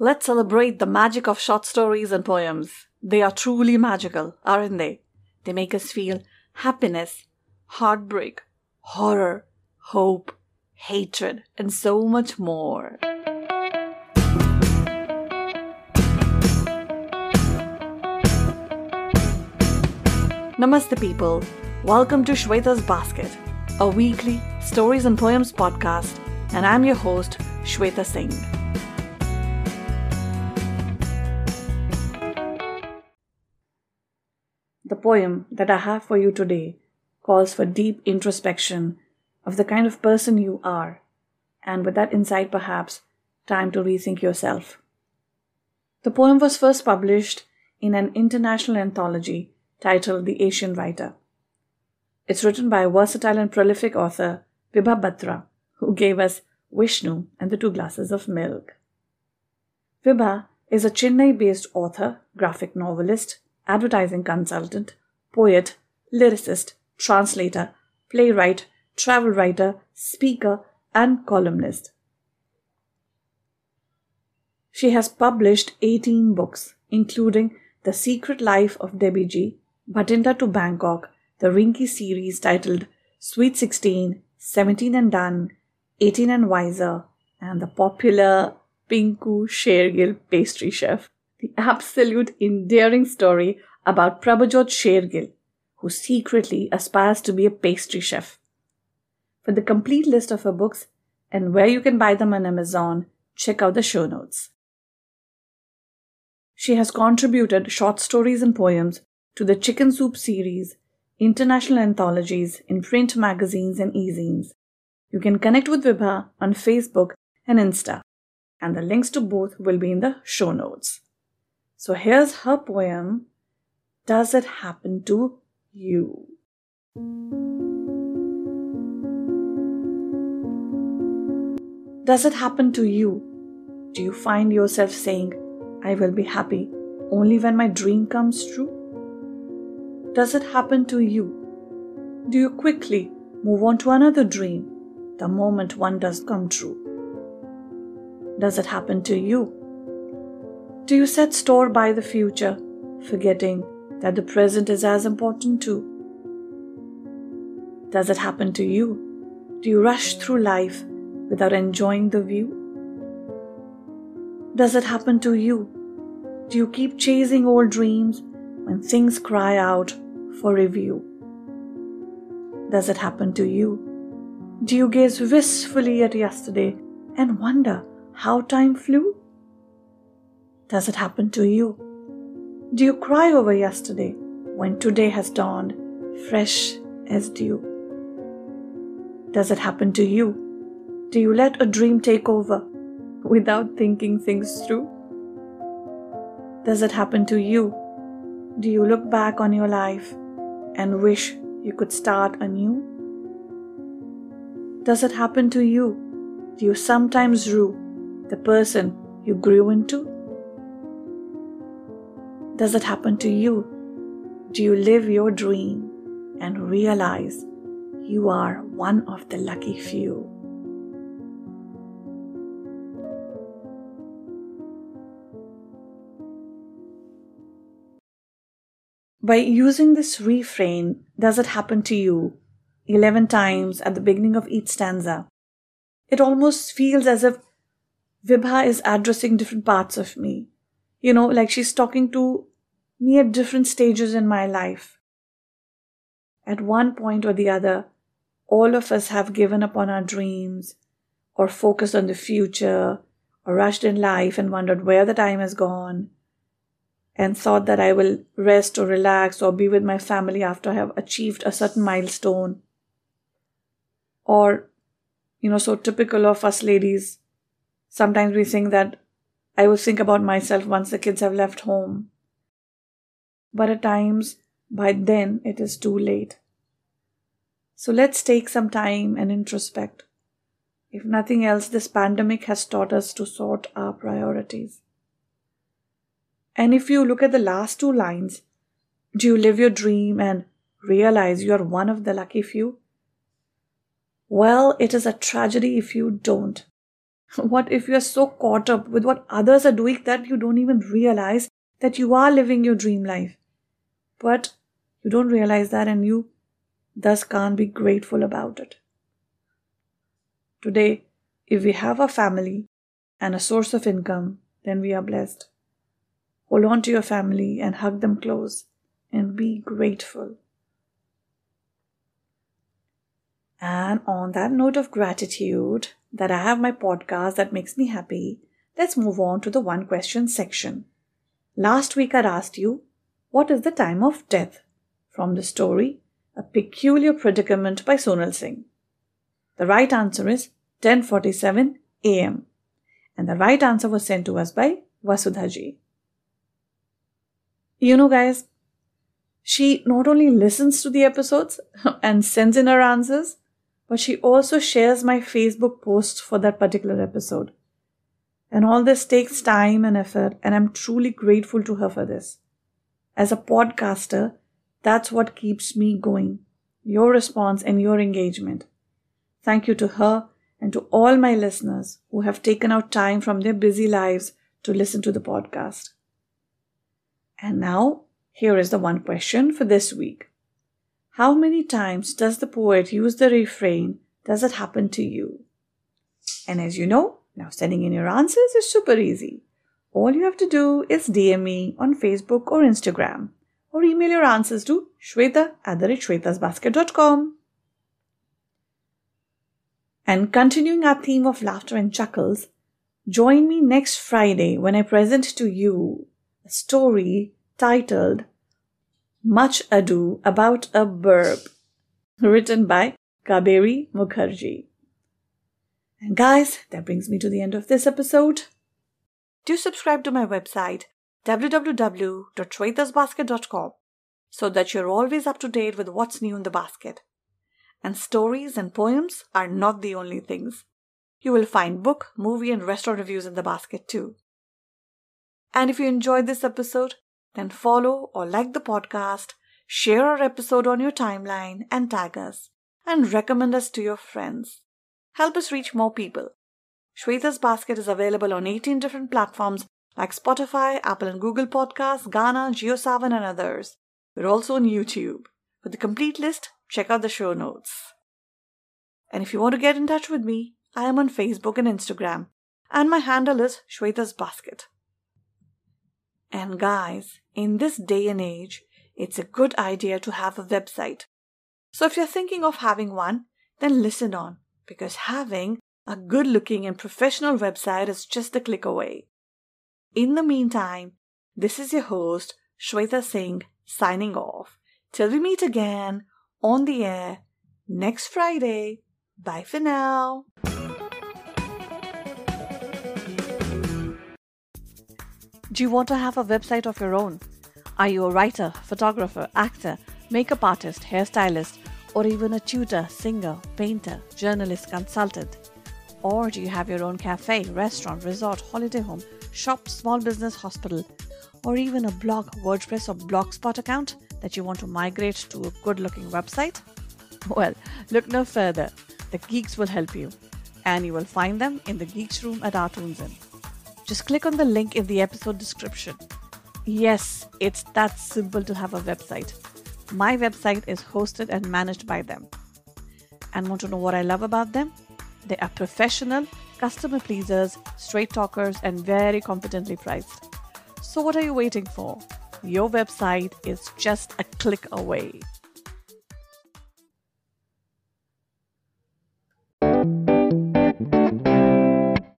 Let's celebrate the magic of short stories and poems. They are truly magical, aren't they? They make us feel happiness, heartbreak, horror, hope, hatred, and so much more. Namaste, people. Welcome to Shweta's Basket, a weekly stories and poems podcast, and I'm your host, Shweta Singh. The poem that I have for you today calls for deep introspection of the kind of person you are, and with that insight, perhaps, time to rethink yourself. The poem was first published in an international anthology titled The Asian Writer. It's written by a versatile and prolific author Vibha Batra, who gave us Vishnu and the Two Glasses of Milk. Vibha is a Chennai based author, graphic novelist, advertising consultant, poet, lyricist, translator, playwright, travel writer, speaker, and columnist. She has published 18 books, including The Secret Life of Debbie G, Bhatinda to Bangkok, the Rinky series titled Sweet 16, 17 and Done, 18 and Wiser, and the popular Pinku Shergill pastry chef. The absolute endearing story about Prabhajot Shergill, who secretly aspires to be a pastry chef. For the complete list of her books and where you can buy them on Amazon, check out the show notes. She has contributed short stories and poems to the Chicken Soup series, international anthologies in print magazines and e-zines. You can connect with Vibha on Facebook and Insta, and the links to both will be in the show notes. So here's her poem, Does It Happen to You? Does it happen to you? Do you find yourself saying, I will be happy only when my dream comes true? Does it happen to you? Do you quickly move on to another dream the moment one does come true? Does it happen to you? Do you set store by the future, forgetting that the present is as important too? Does it happen to you? Do you rush through life without enjoying the view? Does it happen to you? Do you keep chasing old dreams when things cry out for review. Does it happen to you? Do you gaze wistfully at yesterday and wonder how time flew? Does it happen to you? Do you cry over yesterday when today has dawned fresh as dew? Does it happen to you? Do you let a dream take over without thinking things through? Does it happen to you? Do you look back on your life and wish you could start anew? Does it happen to you? Do you sometimes rue the person you grew into? Does it happen to you? Do you live your dream and realize you are one of the lucky few? By using this refrain, does it happen to you 11 times at the beginning of each stanza, it almost feels as if Vibha is addressing different parts of me. You know, like she's talking to me at different stages in my life. At one point or the other, all of us have given up on our dreams, or focused on the future, or rushed in life and wondered where the time has gone and thought that I will rest or relax or be with my family after I have achieved a certain milestone. Or, you know, so typical of us ladies, sometimes we think that I will think about myself once the kids have left home. But at times, by then, it is too late. So let's take some time and introspect. If nothing else, this pandemic has taught us to sort our priorities. And if you look at the last two lines, do you live your dream and realize you are one of the lucky few? Well, it is a tragedy if you don't. What if you're so caught up with what others are doing that you don't even realize that you are living your dream life? But you don't realize that and you thus can't be grateful about it. Today, if we have a family and a source of income, then we are blessed. Hold on to your family and hug them close and be grateful. And on that note of gratitude, that I have my podcast that makes me happy, let's move on to the one question section. Last week I asked you, what is the time of death? From the story, A Peculiar Predicament by Sonal Singh. The right answer is 10:47 a.m. And the right answer was sent to us by Vasudhaji. You know, guys, she not only listens to the episodes and sends in her answers, but she also shares my Facebook posts for that particular episode. And all this takes time and effort, and I'm truly grateful to her for this. As a podcaster, that's what keeps me going. Your response and your engagement. Thank you to her and to all my listeners who have taken out time from their busy lives to listen to the podcast. And now, here is the one question for this week. How many times does the poet use the refrain, Does it happen to you? And as you know, now sending in your answers is super easy. All you have to do is DM me on Facebook or Instagram or email your answers to shweta at the shwetasbasket.com. And continuing our theme of laughter and chuckles, join me next Friday when I present to you a story titled Much Ado About a Burp, written by Kaberi Mukherjee. And guys, that brings me to the end of this episode. Do subscribe to my website www.shwetasbasket.com so that you're always up to date with what's new in the basket. And stories and poems are not the only things. You will find book, movie, and restaurant reviews in the basket too. And if you enjoyed this episode, then follow or like the podcast, share our episode on your timeline, and tag us, and recommend us to your friends. Help us reach more people. Shweta's Basket is available on 18 different platforms like Spotify, Apple and Google Podcasts, Gaana, JioSaavn, and others. We're also on YouTube. For the complete list, check out the show notes. And if you want to get in touch with me, I am on Facebook and Instagram, and my handle is Shweta's Basket. And guys, in this day and age, it's a good idea to have a website. So if you're thinking of having one, then listen on, because having a good looking and professional website is just a click away. In the meantime, this is your host, Shweta Singh, signing off. Till we meet again on the air next Friday. Bye for now. Do you want to have a website of your own? Are you a writer, photographer, actor, makeup artist, hairstylist, or even a tutor, singer, painter, journalist, consultant? Or do you have your own cafe, restaurant, resort, holiday home, shop, small business, hospital, or even a blog, WordPress, or Blogspot account that you want to migrate to a good looking website? Well, look no further. The geeks will help you, and you will find them in the Geeks Room at Artunzen. Just click on the link in the episode description. Yes, it's that simple to have a website. My website is hosted and managed by them. And want to know what I love about them? They are professional, customer pleasers, straight talkers, and very competently priced. So, what are you waiting for? Your website is just a click away.